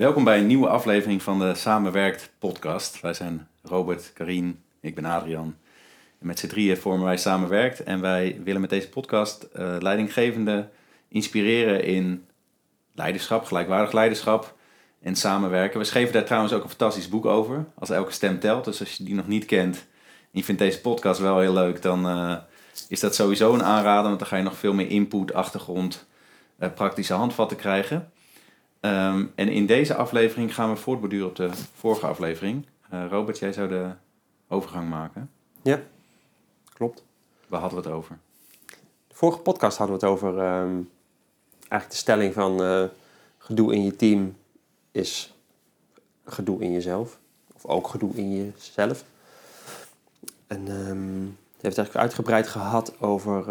Welkom bij een nieuwe aflevering van de Samenwerkt podcast. Wij zijn Robert, Karien, ik ben Adrian. En met z'n drieën vormen wij Samenwerkt. En wij willen met deze podcast uh, leidinggevenden inspireren in leiderschap, gelijkwaardig leiderschap en samenwerken. We schreven daar trouwens ook een fantastisch boek over, als elke stem telt. Dus als je die nog niet kent en je vindt deze podcast wel heel leuk, dan uh, is dat sowieso een aanrader. Want dan ga je nog veel meer input, achtergrond, uh, praktische handvatten krijgen. Um, en in deze aflevering gaan we voortborduren op de vorige aflevering. Uh, Robert, jij zou de overgang maken. Ja, klopt. Waar hadden we het over? De vorige podcast hadden we het over um, eigenlijk de stelling van uh, gedoe in je team is gedoe in jezelf. Of ook gedoe in jezelf. En um, het eigenlijk uitgebreid gehad over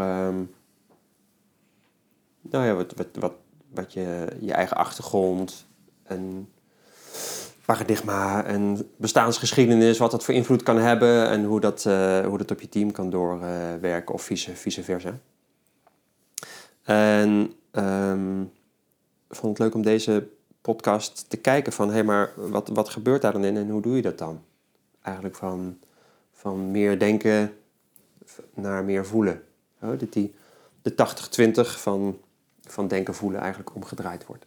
nou ja, wat, wat, wat wat je, je eigen achtergrond en paradigma en bestaansgeschiedenis, wat dat voor invloed kan hebben en hoe dat, uh, hoe dat op je team kan doorwerken of vice, versa. En um, vond het leuk om deze podcast te kijken van, hé, hey, maar wat, wat gebeurt daar dan in en hoe doe je dat dan? Eigenlijk van, van meer denken naar meer voelen. Oh, dat die, de 80-20 van van denken voelen eigenlijk omgedraaid wordt.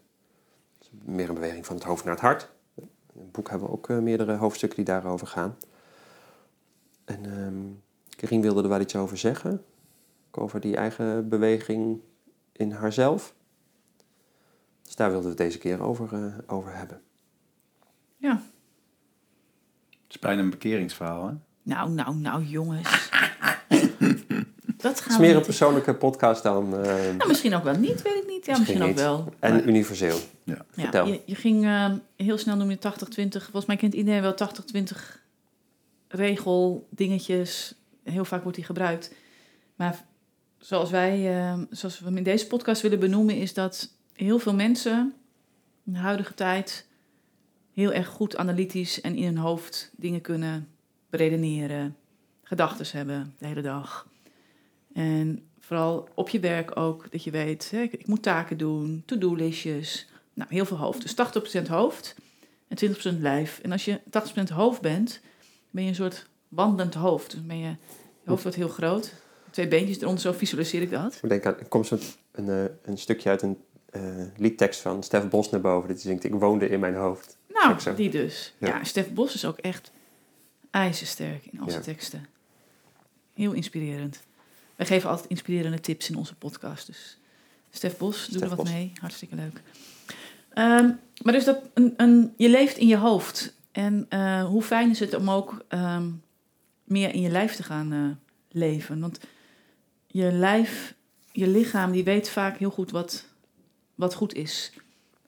Dus meer een beweging van het hoofd naar het hart. In het boek hebben we ook uh, meerdere hoofdstukken die daarover gaan. En um, Karin wilde er wel iets over zeggen. Over die eigen beweging in haarzelf. Dus daar wilden we het deze keer over, uh, over hebben. Ja. Het is bijna een bekeringsverhaal, hè? Nou, nou, nou, jongens. Dat gaan het is meer een persoonlijke podcast dan... Uh, nou, misschien ook wel niet, weet ik niet. Ja, misschien, misschien ook wel. En maar... universeel. Ja. Vertel. Ja, je, je, ging uh, heel snel noem je 80-20. Volgens mij kent iedereen wel 80-20 regel, dingetjes. Heel vaak wordt die gebruikt. Maar zoals wij, uh, zoals we in deze podcast willen benoemen, is dat heel veel mensen in de huidige tijd heel erg goed analytisch en in hun hoofd dingen kunnen beredeneren, gedachten hebben de hele dag. En vooral op je werk ook, dat je weet, hè, ik moet taken doen, to-do-listjes. Nou, heel veel hoofd. Dus 80% hoofd en 20% lijf. En als je 80% hoofd bent, ben je een soort wandelend hoofd. Dus ben je, je hoofd wordt heel groot. Twee beentjes eronder, zo visualiseer ik dat. Ik denk aan, er komt zo een, een, een stukje uit een uh, liedtekst van Stef Bos naar boven. Dat zingt, ik woonde in mijn hoofd. Nou, die dus. Ja. ja, Stef Bos is ook echt ijzersterk in al zijn ja. teksten. Heel inspirerend. Wij geven altijd inspirerende tips in onze podcast. Dus Stef Bos, doe er wat mee. Hartstikke leuk. Um, maar dus dat een, een, je leeft in je hoofd. En uh, hoe fijn is het om ook um, meer in je lijf te gaan uh, leven. Want je lijf, je lichaam, die weet vaak heel goed wat, wat goed is.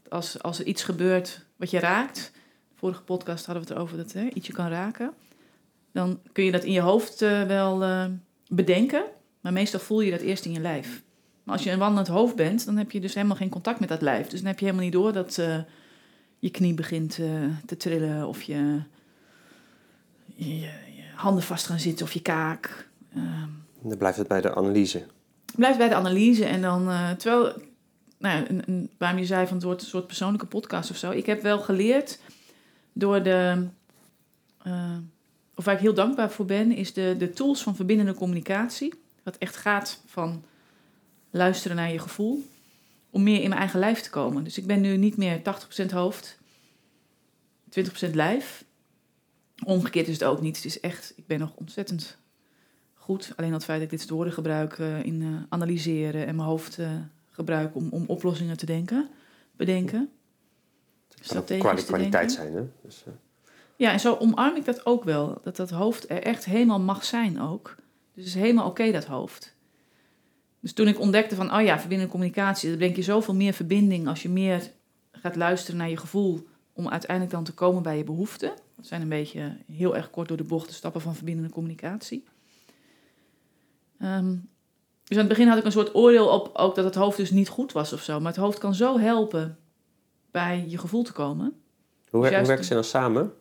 Als, als er iets gebeurt wat je raakt. Vorige podcast hadden we het erover dat hè, iets je kan raken. Dan kun je dat in je hoofd uh, wel bedenken. Maar meestal voel je dat eerst in je lijf. Maar als je een wandelend hoofd bent, dan heb je dus helemaal geen contact met dat lijf. Dus dan heb je helemaal niet door dat uh, je knie begint uh, te trillen of je, je, je, handen vast gaan zitten of je kaak. Uh, dan blijft het bij de analyse. Blijft bij de analyse en dan, uh, terwijl, nou, een, een, waarom je zei van het wordt een soort persoonlijke podcast of zo. Ik heb wel geleerd door de, of waar ik heel dankbaar voor ben, is de, de tools van verbindende communicatie wat echt gaat van luisteren naar je gevoel. Om meer in mijn eigen lijf te komen. Dus ik ben nu niet meer 80% hoofd, 20% lijf. Omgekeerd is het ook niet. Het is echt, ik ben nog ontzettend goed. Alleen dat feit dat ik dit soort woorden gebruik uh, in uh, analyseren en mijn hoofd uh, gebruik om, om oplossingen te denken, bedenken. Het kan kwaliteit zijn, hè? Dus, ja, en zo omarm ik dat ook wel. Dat dat hoofd er echt helemaal mag zijn ook. Dus het is helemaal oké, dat hoofd. Dus toen ik ontdekte van, oh ja, verbindende communicatie, dan brengt je zoveel meer verbinding als je meer gaat luisteren naar je gevoel, om uiteindelijk dan te komen bij je behoeften. Dat zijn een beetje heel erg kort door de bocht de stappen van verbindende communicatie. Um, dus aan het begin had ik een soort oordeel op ook dat het hoofd dus niet goed was of zo. Maar het hoofd kan zo helpen bij je gevoel te komen. Hoe, dus hoe werken ze dan samen?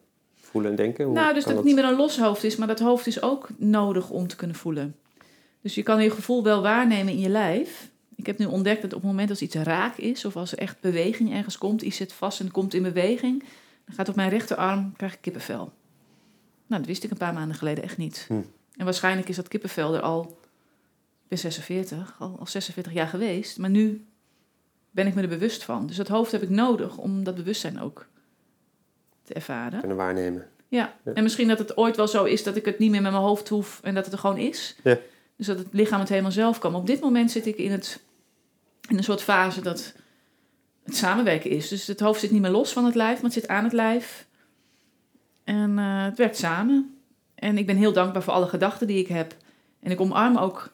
Voelen en denken? Hoe nou, dus dat het niet meer een los hoofd is, maar dat hoofd is ook nodig om te kunnen voelen. Dus je kan je gevoel wel waarnemen in je lijf. Ik heb nu ontdekt dat op het moment als iets raak is, of als er echt beweging ergens komt, iets zit vast en komt in beweging, dan gaat op mijn rechterarm, krijg ik kippenvel. Nou, dat wist ik een paar maanden geleden echt niet. Hm. En waarschijnlijk is dat kippenvel er al, ik ben 46, al, al 46 jaar geweest, maar nu ben ik me er bewust van. Dus dat hoofd heb ik nodig om dat bewustzijn ook te ervaren. Kunnen waarnemen. Ja. Ja. en misschien dat het ooit wel zo is dat ik het niet meer met mijn hoofd hoef en dat het er gewoon is. Ja. Dus dat het lichaam het helemaal zelf kan. Maar op dit moment zit ik in, het, in een soort fase dat het samenwerken is. Dus het hoofd zit niet meer los van het lijf, maar het zit aan het lijf. En eh, het werkt samen. En ik ben heel dankbaar voor alle gedachten die ik heb. En ik omarm ook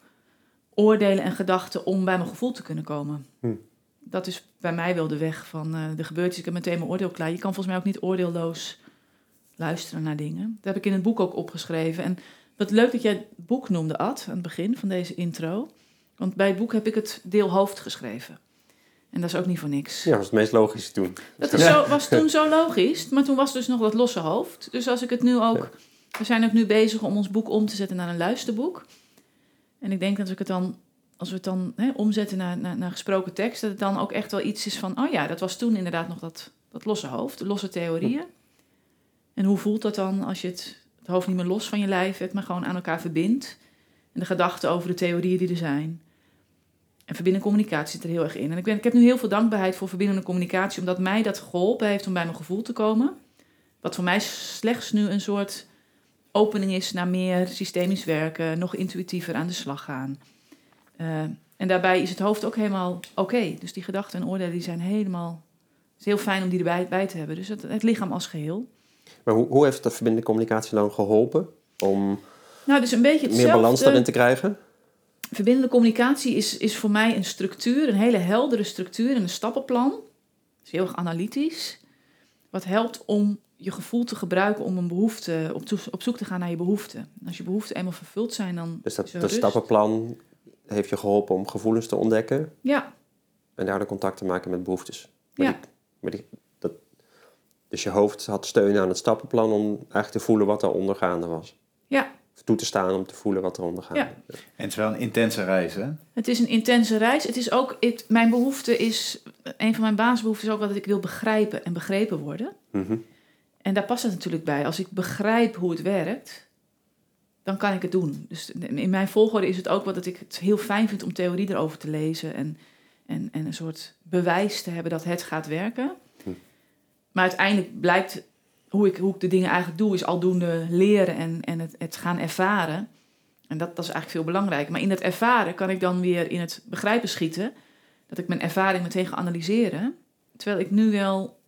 oordelen en gedachten om bij mijn gevoel te kunnen komen. Hm. Dat is bij mij wel de weg van eh, de gebeurtenis. Ik heb meteen mijn oordeel klaar. Je kan volgens mij ook niet oordeelloos luisteren naar dingen. Dat heb ik in het boek ook opgeschreven. En wat leuk dat jij het boek noemde, Ad, aan het begin van deze intro. Want bij het boek heb ik het deel hoofd geschreven. En dat is ook niet voor niks. Ja, dat was het meest logische toen. Dat is zo, was toen zo logisch, maar toen was dus nog dat losse hoofd. Dus als ik het nu ook... We zijn ook nu bezig om ons boek om te zetten naar een luisterboek. En ik denk dat ik het dan, als we het dan hè, omzetten naar, naar, naar gesproken tekst... dat het dan ook echt wel iets is van... oh ja, dat was toen inderdaad nog dat, dat losse hoofd, losse theorieën. En hoe voelt dat dan als je het, het hoofd niet meer los van je lijf hebt... maar gewoon aan elkaar verbindt? En de gedachten over de theorieën die er zijn... En verbindende communicatie zit er heel erg in. En ik, ben, ik heb nu heel veel dankbaarheid voor verbindende communicatie, omdat mij dat geholpen heeft om bij mijn gevoel te komen. Wat voor mij slechts nu een soort opening is naar meer systemisch werken, nog intuïtiever aan de slag gaan. Eh, en daarbij is het hoofd ook helemaal oké. Dus die gedachten en oordelen die zijn helemaal. Het is heel fijn om die erbij bij te hebben. Dus het, het lichaam als geheel. Maar hoe, hoe heeft de verbindende communicatie dan geholpen om Nou, dus een beetje meer balans daarin te krijgen? Verbindende communicatie is, is voor mij een structuur, een hele heldere structuur en een stappenplan. Het is heel erg analytisch. Wat helpt om je gevoel te gebruiken om een behoefte, op, op zoek te gaan naar je behoeften. En Als je behoeften eenmaal vervuld zijn, dan Dus dat, is dat stappenplan heeft je geholpen om gevoelens te ontdekken Ja, en daardoor contact te maken met behoeftes. Maar Ja. die- maar die- dat, dus je hoofd had steun aan het stappenplan om eigenlijk te voelen wat er ondergaande was. ja, Of toe te staan om te voelen wat er ondergaande Ja. was. En het is wel een intense reis, hè? het is een intense reis. Het is ook, het, mijn behoefte is, een van mijn basisbehoeften is ook wel dat ik wil begrijpen en begrepen worden. Mhm. En daar past het natuurlijk bij. Als ik begrijp hoe het werkt, dan kan ik het doen. Dus in mijn volgorde is het ook wel dat ik het heel fijn vind om theorie erover te lezen en, en, en een soort bewijs te hebben dat het gaat werken. Hm. Maar uiteindelijk blijkt hoe ik, hoe ik de dingen eigenlijk doe, is aldoende leren en, en het, het gaan ervaren. En dat, dat is eigenlijk veel belangrijker. Maar in het ervaren kan ik dan weer in het begrijpen schieten. Dat ik mijn ervaring meteen ga analyseren. Terwijl ik nu wel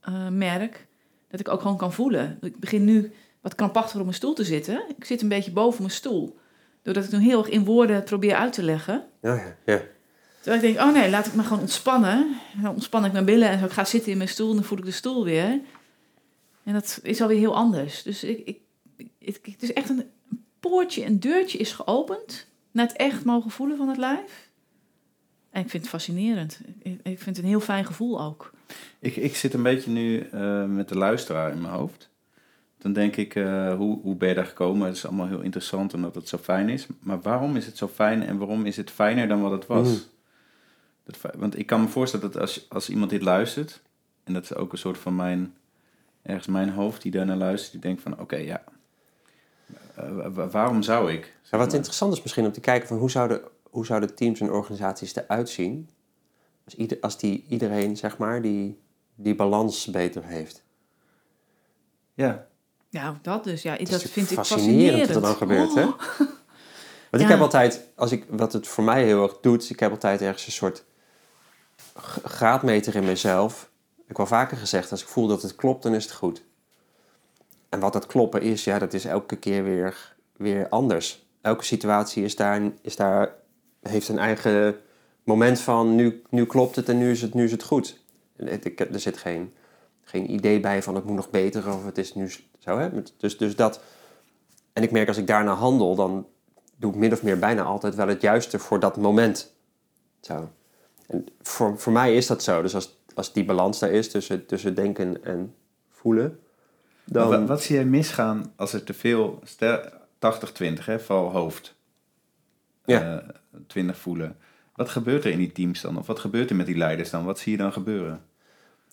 eh, merk dat ik ook gewoon kan voelen. Ik begin nu wat krampachtiger op mijn stoel te zitten. Ik zit een beetje boven mijn stoel. Doordat ik nu heel erg in woorden probeer uit te leggen. Ja, ja, ja. Terwijl ik denk, oh nee, laat ik me gewoon ontspannen. En dan ontspan ik mijn billen en zo. Ik ga zitten in mijn stoel en dan voel ik de stoel weer. En dat is alweer heel anders. Dus ik, ik, ik- het is echt een poortje, een deurtje is geopend. Naar het echt mogen voelen van het lijf. En ik vind het fascinerend. Ik, ik vind het een heel fijn gevoel ook. Ik, ik zit een beetje nu eh, met de luisteraar in mijn hoofd. Dan denk ik, eh, hoe, hoe ben je daar gekomen? Het is allemaal heel interessant en dat het zo fijn is. Maar waarom is het zo fijn en waarom is het fijner dan wat het was? Mm. Dat, want ik kan me voorstellen dat als, als iemand dit luistert... en dat is ook een soort van mijn... ergens mijn hoofd die daarnaar luistert... die denkt van, oké, ja... eh, wa- wa- waarom zou ik? zeg Maar wat interessant is misschien om te kijken van hoe zouden, hoe zouden teams en organisaties eruit zien als, ieder, als die, iedereen zeg maar die, die balans beter heeft. Ja, Ja, dat dus. Ja, dat vind ik fascinerend wat er dan gebeurt, hè? Want ik heb altijd, als ik, wat het voor mij heel erg doet, ik heb altijd ergens een soort graadmeter in mezelf. Ik heb wel vaker gezegd, als ik voel dat het klopt, dan is het goed. En wat dat kloppen is, ja, dat is elke keer weer, weer anders. Elke situatie is daar, is daar, heeft een eigen moment van nu, nu klopt het en nu is het, nu is het goed. Ik, er zit geen, geen idee bij van het moet nog beter of het is nu zo. Hè? Dus, dus dat, en ik merk als ik daarna handel, dan doe ik min of meer bijna altijd wel het juiste voor dat moment. Zo. En voor, voor mij is dat zo. Dus als, als die balans daar is tussen, tussen denken en voelen, dan... Wat, wat zie jij misgaan als er te veel... stel- 80-20, hè, val hoofd. Ja. Eh, 20 voelen. Wat gebeurt er in die teams dan? Of wat gebeurt er met die leiders dan? Wat zie je dan gebeuren?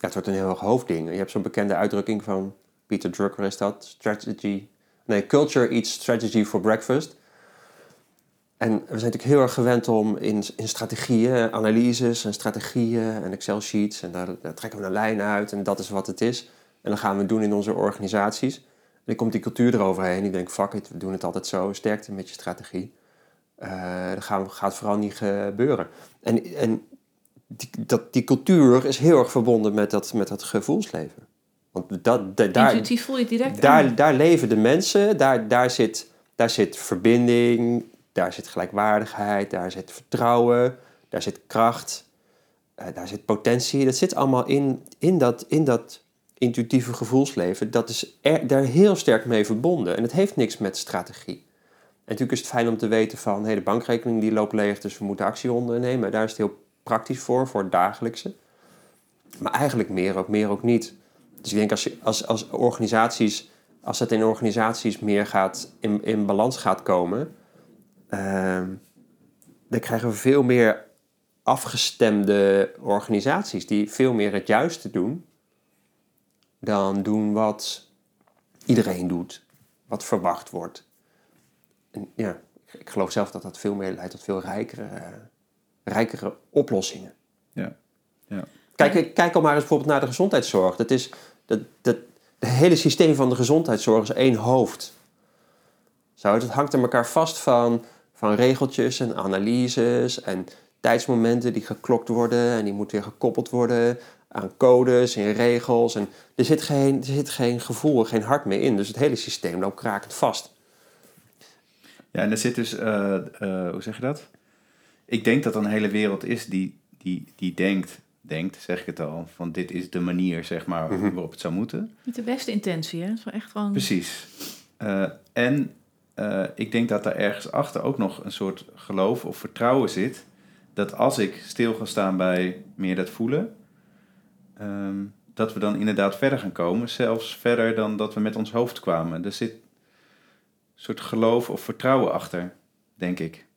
Ja, het wordt een heel erg hoofdding. Je hebt zo'n bekende uitdrukking van Peter Drucker is dat. Strategy. Nee, culture eats strategy for breakfast. En we zijn natuurlijk heel erg gewend om in, in strategieën, analyses en strategieën en Excel-sheets. En daar, trekken we een lijn uit en dat is wat het is. En dan gaan we doen in onze organisaties. En dan komt die cultuur eroverheen. Ik denk, fuck it, we doen het altijd zo. Sterkte met je strategie. Uh, dat gaat, gaat vooral niet gebeuren. En, en die, dat, die cultuur is heel erg verbonden met dat, met dat gevoelsleven. Want dat, da, daar, Intuïtief voel je direct daar, aan. daar leven de mensen, daar, daar, zit, daar zit verbinding, daar zit gelijkwaardigheid, daar zit vertrouwen, daar zit kracht, uh, daar zit potentie. Dat zit allemaal in, in, dat, in dat intuïtieve gevoelsleven. Dat is er, daar heel sterk mee verbonden. En het heeft niks met strategie. En natuurlijk is het fijn om te weten van hey, de bankrekening die loopt leeg, dus we moeten actie ondernemen. Daar is het heel praktisch voor, voor het dagelijkse. Maar eigenlijk meer ook, meer ook niet. Dus ik denk als, als, als organisaties, als het in organisaties meer gaat, in, in balans gaat komen, uh, dan krijgen we veel meer afgestemde organisaties die veel meer het juiste doen dan doen wat iedereen doet, wat verwacht wordt. En ja, ik geloof zelf dat dat veel meer leidt tot veel rijkere, uh, rijkere oplossingen. Ja. ja. Kijk, kijk al maar eens bijvoorbeeld naar de gezondheidszorg. Dat is, dat, dat, het hele systeem van de gezondheidszorg is één hoofd. Zo, het hangt aan elkaar vast van, van regeltjes en analyses en tijdsmomenten die geklokt worden en die moeten weer gekoppeld worden aan codes en regels. En er zit, geen, er zit geen gevoel, geen hart meer in. Dus het hele systeem loopt krakend vast. Ja, en er zit dus, uh, uh, hoe zeg je dat? Ik denk dat er een hele wereld is die, die, die denkt, denkt, zeg ik het al, van dit is de manier, zeg maar, -hmm. waarop het zou moeten. Met de beste intentie, hè? Dat is wel echt gewoon... Precies. Uh, en ik denk dat daar ergens achter ook nog een soort geloof of vertrouwen zit, dat als ik stil ga staan bij meer dat voelen, um, dat we dan inderdaad verder gaan komen, zelfs verder dan dat we met ons hoofd kwamen. Er zit een soort geloof of vertrouwen achter, denk ik.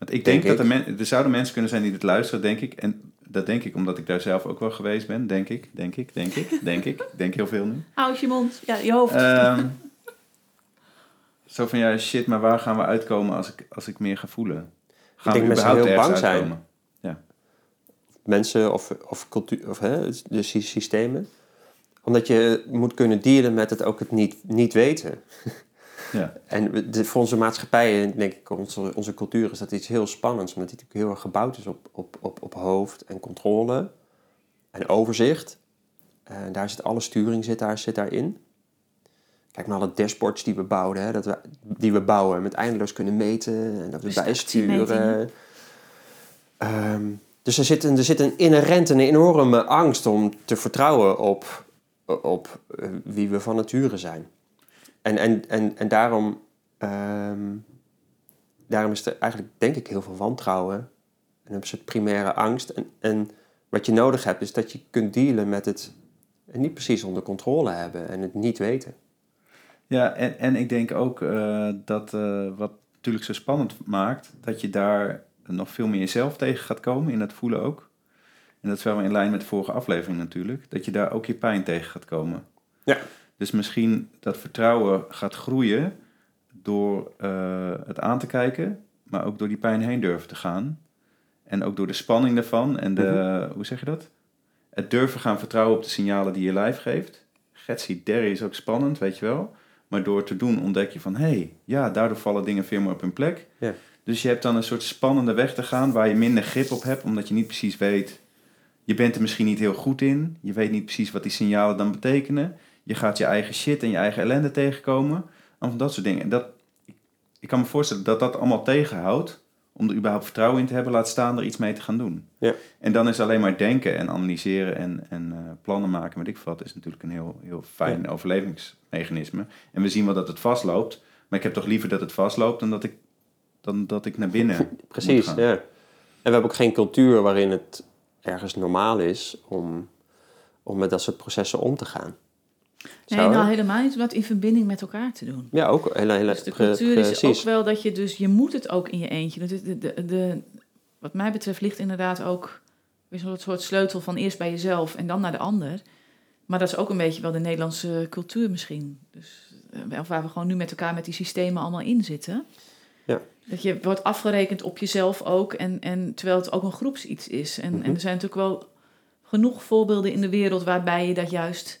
Want ik denk, denk dat er, men, er zouden mensen kunnen zijn die dit luisteren, denk ik. En dat denk ik omdat ik daar zelf ook wel geweest ben, denk ik, denk ik, denk ik, denk ik. denk heel veel nu. Houd je mond, ja, je hoofd. Um, zo van, ja, shit, maar waar gaan we uitkomen als ik, als ik meer ga voelen? Gaan ik denk we überhaupt heel bang uitkomen? zijn. Ja. Mensen of, of, cultuur, of hè, de systemen. Omdat je moet kunnen dealen met het ook het niet, niet weten. Ja. En de, voor onze maatschappij, en denk ik, onze, onze cultuur is dat iets heel spannends. Omdat die natuurlijk heel erg gebouwd is op, op, op, op hoofd en controle en overzicht. En daar zit alle sturing zit daar, zit daarin. Kijk naar alle dashboards die we bouwen, hè, dat we, die we bouwen, met eindeloos kunnen meten en dat we bijsturen. Um, dus er zit, een, er zit een inherent, een enorme angst om te vertrouwen op, op uh, wie we van nature zijn. En, en, en, en daarom, um, daarom is er eigenlijk, denk ik, heel veel wantrouwen en een soort primaire angst. En, en wat je nodig hebt, is dat je kunt dealen met het niet precies onder controle hebben en het niet weten. Ja, en, en ik denk ook uh, dat uh, wat natuurlijk zo spannend maakt, dat je daar nog veel meer jezelf tegen gaat komen, in dat voelen ook. En dat is wel in lijn met de vorige aflevering natuurlijk, dat je daar ook je pijn tegen gaat komen. Ja. Dus misschien dat vertrouwen gaat groeien door uh, het aan te kijken, maar ook door die pijn heen durven te gaan. En ook door de spanning daarvan en de, mm-hmm. hoe zeg je dat? Het durven gaan vertrouwen op de signalen die je lijf geeft. Getsie Derry is ook spannend, weet je wel. Maar door te doen ontdek je van, hé, hey, ja, daardoor vallen dingen veel meer op hun plek. Dus je hebt dan een soort spannende weg te gaan waar je minder grip op hebt, omdat je niet precies weet. Je bent er misschien niet heel goed in. Je weet niet precies wat die signalen dan betekenen. Je gaat je eigen shit en je eigen ellende tegenkomen. Allemaal dat soort dingen. En dat, ik kan me voorstellen dat dat allemaal tegenhoudt om er überhaupt vertrouwen in te hebben, laat staan er iets mee te gaan doen. Ja. En dan is alleen maar denken en analyseren en, en uh, plannen maken met ik wat is natuurlijk een heel, heel fijn ja. overlevingsmechanisme. En we zien wel dat het vastloopt, maar ik heb toch liever dat het vastloopt dan dat ik, dan dat ik naar binnen Precies, ja. En we hebben ook geen cultuur waarin het ergens normaal is om, om met dat soort processen om te gaan. Nee, nou helemaal niet, om dat in verbinding met elkaar te doen. Ja, ook. Hele, hele, dus de cultuur is ook wel dat je dus, je moet het ook in je eentje. De, de, de, de wat mij betreft ligt inderdaad ook weer een soort sleutel van eerst bij jezelf en dan naar de ander. Maar dat is ook een beetje wel de Nederlandse cultuur misschien. Dus, of waar we gewoon nu met elkaar met die systemen allemaal in zitten. Ja. Dat je wordt afgerekend op jezelf ook, en, en terwijl het ook een groepsiets is. En, Mhm. en er zijn natuurlijk wel genoeg voorbeelden in de wereld waarbij je dat juist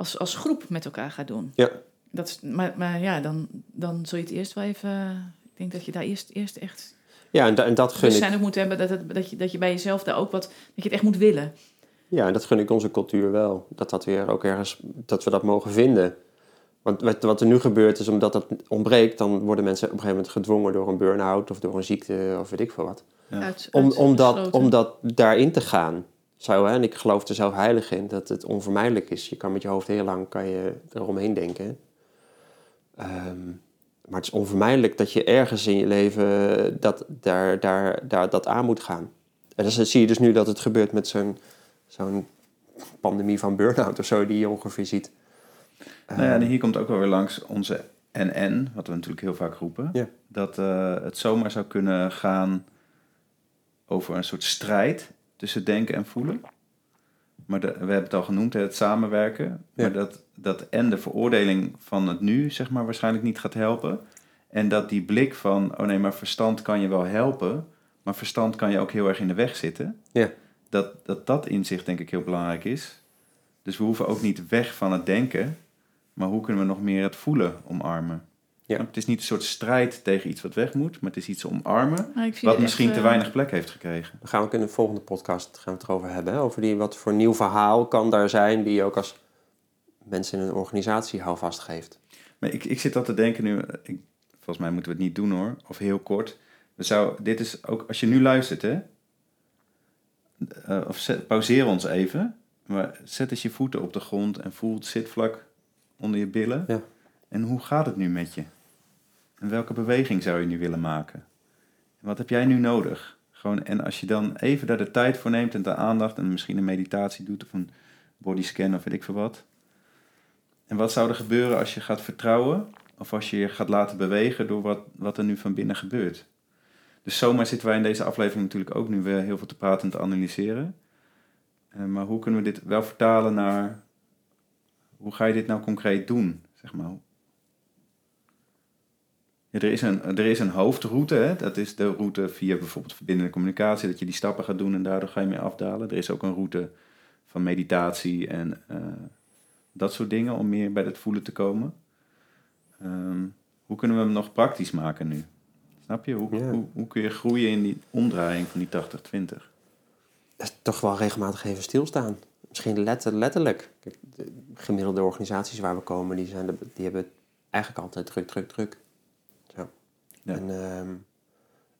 als, als groep met elkaar gaat doen. Ja. Dat is, maar, maar ja, dan, dan zul je het eerst wel even. Ik denk dat je daar eerst, eerst echt Ja, en, da- en dat gun ik, bewustzijn op moet hebben dat, dat, je, dat je bij jezelf daar ook wat. dat je het echt moet willen. ja, en dat gun ik onze cultuur wel. Dat dat weer ook ergens, dat we dat mogen vinden. Want wat, wat er nu gebeurt is, omdat dat ontbreekt, dan worden mensen op een gegeven moment gedwongen door een burn-out of door een ziekte of weet ik veel wat. Ja. Uit, Om, om, dat, om dat daarin te gaan. Zo, hè? En ik geloof er zelf heilig in dat het onvermijdelijk is. Je kan met je hoofd heel lang kan je eromheen denken. Ehm, maar het is onvermijdelijk dat je ergens in je leven dat, daar, daar, daar, dat aan moet gaan. En dan zie je dus nu dat het gebeurt met zo'n zo'n pandemie van burn-out of zo, die je ongeveer ziet. Nou ja, en Ehm, hier komt ook wel weer langs onze NN, wat we natuurlijk heel vaak roepen. Ja. Dat eh, het zomaar zou kunnen gaan over een soort strijd tussen denken en voelen. Maar de, we hebben het al genoemd, het samenwerken. Ja. Maar dat, dat en de veroordeling van het nu, zeg maar, waarschijnlijk niet gaat helpen. En dat die blik van, oh nee, maar verstand kan je wel helpen. Maar verstand kan je ook heel erg in de weg zitten. Ja. Dat, dat dat inzicht denk ik heel belangrijk is. Dus we hoeven ook niet weg van het denken. Maar hoe kunnen we nog meer het voelen omarmen? Ja. Het is niet een soort strijd tegen iets wat weg moet, maar het is iets omarmen wat misschien echt, te eh, weinig plek heeft gekregen. Dan gaan we ook in de volgende podcast gaan we het erover hebben. Hè? Over die, wat voor nieuw verhaal kan daar zijn die je ook als mensen in een organisatie houvast geeft. Maar ik, ik zit al te denken nu, ik, volgens mij moeten we het niet doen hoor, of heel kort. We zou, dit is ook, als je nu luistert hè, eh, of zet, pauzeer ons even, maar zet eens je voeten op de grond en voel het zitvlak onder je billen. Ja. En hoe gaat het nu met je? En welke beweging zou je nu willen maken? En wat heb jij nu nodig? Gewoon, en als je dan even daar de tijd voor neemt en de aandacht en misschien een meditatie doet of een bodyscan of weet ik veel wat. En wat zou er gebeuren als je gaat vertrouwen of als je je gaat laten bewegen door wat, wat er nu van binnen gebeurt? Dus zomaar zitten wij in deze aflevering natuurlijk ook nu weer heel veel te praten en te analyseren. Eh, maar hoe kunnen we dit wel vertalen naar hoe ga je dit nou concreet doen? Zeg maar. Ja, er, is een, er is een hoofdroute, hè? dat is de route via bijvoorbeeld verbindende communicatie, dat je die stappen gaat doen en daardoor ga je meer afdalen. Er is ook een route van meditatie en eh, dat soort dingen om meer bij het voelen te komen. Ehm, hoe kunnen we hem nog praktisch maken nu? Snap je? Hoe, Ja. hoe, hoe kun je groeien in die omdraaiing van die 80-20? Dat is toch wel regelmatig even stilstaan. Misschien letter, letterlijk. Kijk, de gemiddelde organisaties waar we komen, die, zijn de, die hebben het eigenlijk altijd druk, druk, druk. Ja. En, ehm,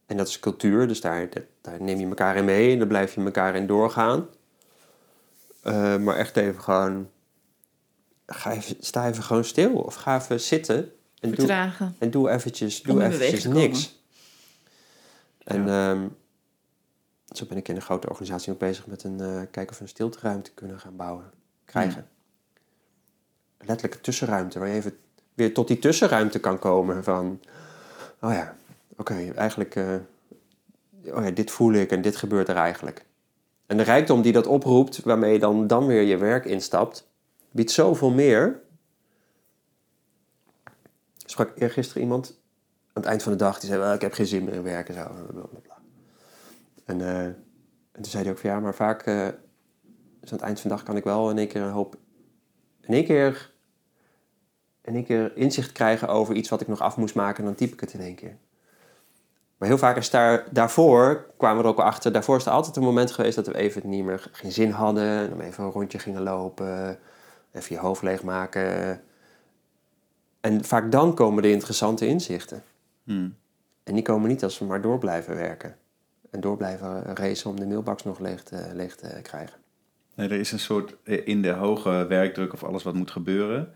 en dat is cultuur, dus daar, daar neem je elkaar in mee en daar blijf je elkaar in doorgaan. Eh, maar echt even gewoon, ga even, sta even gewoon stil of ga even zitten en doe, en doe eventjes, doe eventjes niks. En ehm, zo ben ik in een grote organisatie ook bezig met een eh, kijken of we een stilteruimte kunnen gaan bouwen, krijgen. Letterlijk een tussenruimte, waar je even weer tot die tussenruimte kan komen van, oh ja, oké, eigenlijk, eh, oh ja, dit voel ik en dit gebeurt er eigenlijk. En de rijkdom die dat oproept, waarmee je dan, dan weer je werk instapt, biedt zoveel meer. Ik sprak eergisteren iemand aan het eind van de dag, die zei, "Wel, ik heb geen zin meer in werken. Zo. En, eh, en toen zei hij ook van ja, maar vaak, eh, dus aan het eind van de dag kan ik wel in één keer een hoop, in één keer, in één keer inzicht krijgen over iets wat ik nog af moest maken en dan typ ik het in één keer. Maar heel vaak is daar, daarvoor, kwamen we er ook wel achter, daarvoor is er altijd een moment geweest dat we even niet meer geen zin hadden. En dan even een rondje gingen lopen, even je hoofd leegmaken. En vaak dan komen de interessante inzichten. Hmm. En die komen niet als we maar door blijven werken. En door blijven racen om de mailbox nog leeg te, leeg te krijgen. Nee, er is een soort, eh, in de hoge werkdruk of alles wat moet gebeuren,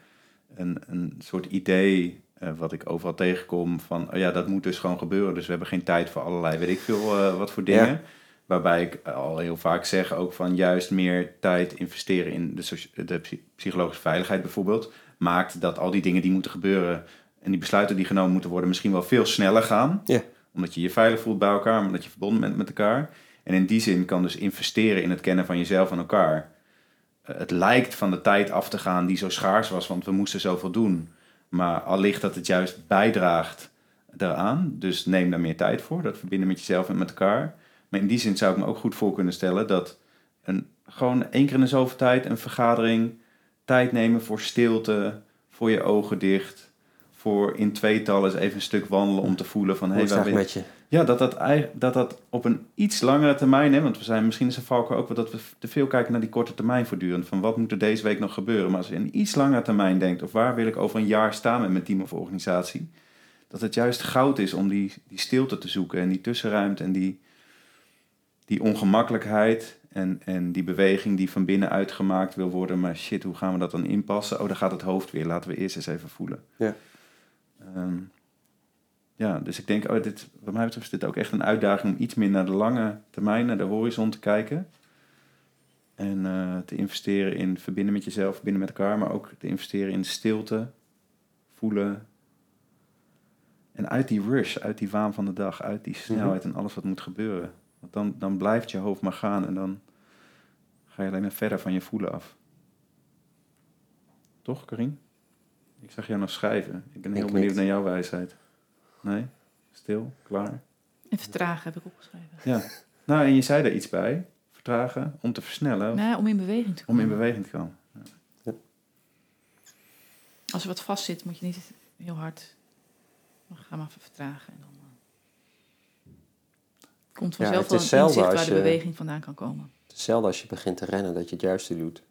een, een soort idee eh, wat ik overal tegenkom van, oh ja, dat moet dus gewoon gebeuren. Dus we hebben geen tijd voor allerlei, weet ik veel, eh, wat voor dingen. Ja. Waarbij ik al heel vaak zeg ook van juist meer tijd investeren in de, de psy- psychologische veiligheid bijvoorbeeld, maakt dat al die dingen die moeten gebeuren en die besluiten die genomen moeten worden misschien wel veel sneller gaan. Ja. Omdat je je veilig voelt bij elkaar, maar dat je verbonden bent met elkaar. En in die zin kan dus investeren in het kennen van jezelf en elkaar. Het lijkt van de tijd af te gaan die zo schaars was, want we moesten zoveel doen. Maar allicht dat het juist bijdraagt daaraan. Dus neem daar meer tijd voor, dat verbinden met jezelf en met elkaar. Maar in die zin zou ik me ook goed voor kunnen stellen dat een, gewoon één keer in de zoveel tijd een vergadering, tijd nemen voor stilte, voor je ogen dicht, voor in tweetallen eens even een stuk wandelen om te voelen van... Hoe hey, met je? Ja, dat dat, dat dat op een iets langere termijn, hè, want we zijn misschien is een valken ook dat we te veel kijken naar die korte termijn voortdurend. Van wat moet er deze week nog gebeuren? Maar als je in iets langere termijn denkt, of waar wil ik over een jaar staan met mijn team of organisatie, dat het juist goud is om die, die stilte te zoeken en die tussenruimte en die, die ongemakkelijkheid en, en die beweging die van binnenuit gemaakt wil worden. Maar shit, hoe gaan we dat dan inpassen? Oh, daar gaat het hoofd weer. Laten we eerst eens even voelen. Ja. Ehm, ja, dus ik denk, oh, dit, wat mij betreft is dit ook echt een uitdaging om iets meer naar de lange termijn, naar de horizon te kijken. En uh, te investeren in verbinden met jezelf, verbinden met elkaar, maar ook te investeren in stilte, voelen. En uit die rush, uit die waan van de dag, uit die snelheid en alles wat moet gebeuren. Want dan, dan blijft je hoofd maar gaan en dan ga je alleen maar verder van je voelen af. Toch, Karin? Ik zag jou nog schrijven. Ik ben heel benieuwd naar jouw wijsheid. Nee? Stil? Klaar? En vertragen heb ik opgeschreven. Ja. Nou, en je zei daar iets bij. Vertragen, om te versnellen. Nee, om in beweging te komen. Om in beweging te komen. Ja. Als er wat vast zit, moet je niet heel hard... Ga maar even vertragen. En dan uh, komt vanzelf ja, wel een inzicht waar de beweging vandaan kan komen. Hetzelfde als je begint te rennen, dat je het juiste doet.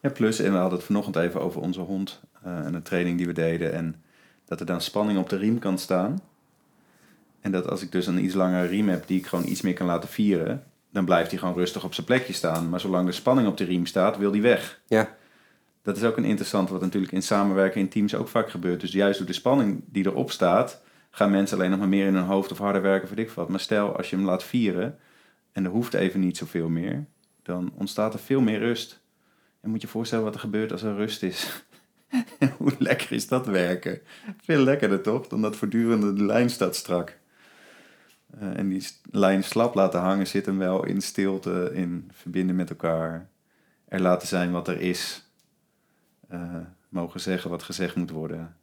Ja, plus, en we hadden het vanochtend even over onze hond uh, en de training die we deden. En dat er dan spanning op de riem kan staan. En dat als ik dus een iets langere riem heb die ik gewoon iets meer kan laten vieren, dan blijft hij gewoon rustig op zijn plekje staan. Maar zolang er spanning op de riem staat, wil hij weg. Ja. Dat is ook een interessant wat natuurlijk in samenwerken in teams ook vaak gebeurt. Dus juist door de spanning die erop staat, gaan mensen alleen nog maar meer in hun hoofd of harder werken, voor ik wat. Maar stel, als je hem laat vieren en er hoeft even niet zoveel meer, dan ontstaat er veel meer rust. En moet je je voorstellen wat er gebeurt als er rust is. Hoe lekker is dat werken? Veel lekkerder toch dan dat voortdurende de lijn staat strak. Uh, en die lijn slap laten hangen zit hem wel in stilte, in verbinden met elkaar. Er laten zijn wat er is. Uh, mogen zeggen wat gezegd moet worden.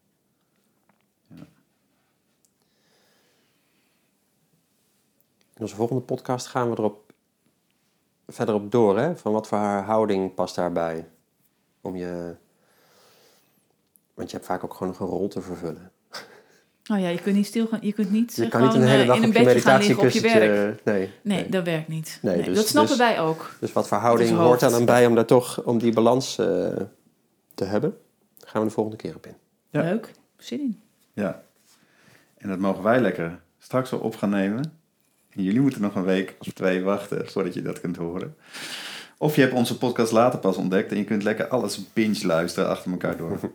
Ja. In onze volgende podcast gaan we erop verder op door. Hè? Van wat voor houding past daarbij? Om je want je hebt vaak ook gewoon nog een rol te vervullen. Oh ja, je kunt niet stil gaan. Je kunt niet, je kan niet een hele eh, dag in een bedje gaan liggen op je werk. Nee, nee, nee, dat werkt niet. Nee, dus, dat snappen dus, wij ook. Dus wat verhouding hoort er dan bij om daar toch om die balans uh, te hebben? Daar gaan we de volgende keer op in. Ja. Leuk, zin in. Ja, en dat mogen wij lekker straks wel op gaan nemen. En jullie moeten nog een week of twee wachten voordat je dat kunt horen. Of je hebt onze podcast later pas ontdekt en je kunt lekker alles binge luisteren achter elkaar door.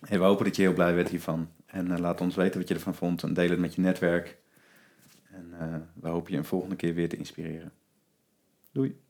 we hopen dat je heel blij werd hiervan. En uh, laat ons weten wat je ervan vond en deel het met je netwerk. En uh, we hopen je een volgende keer weer te inspireren. Doei.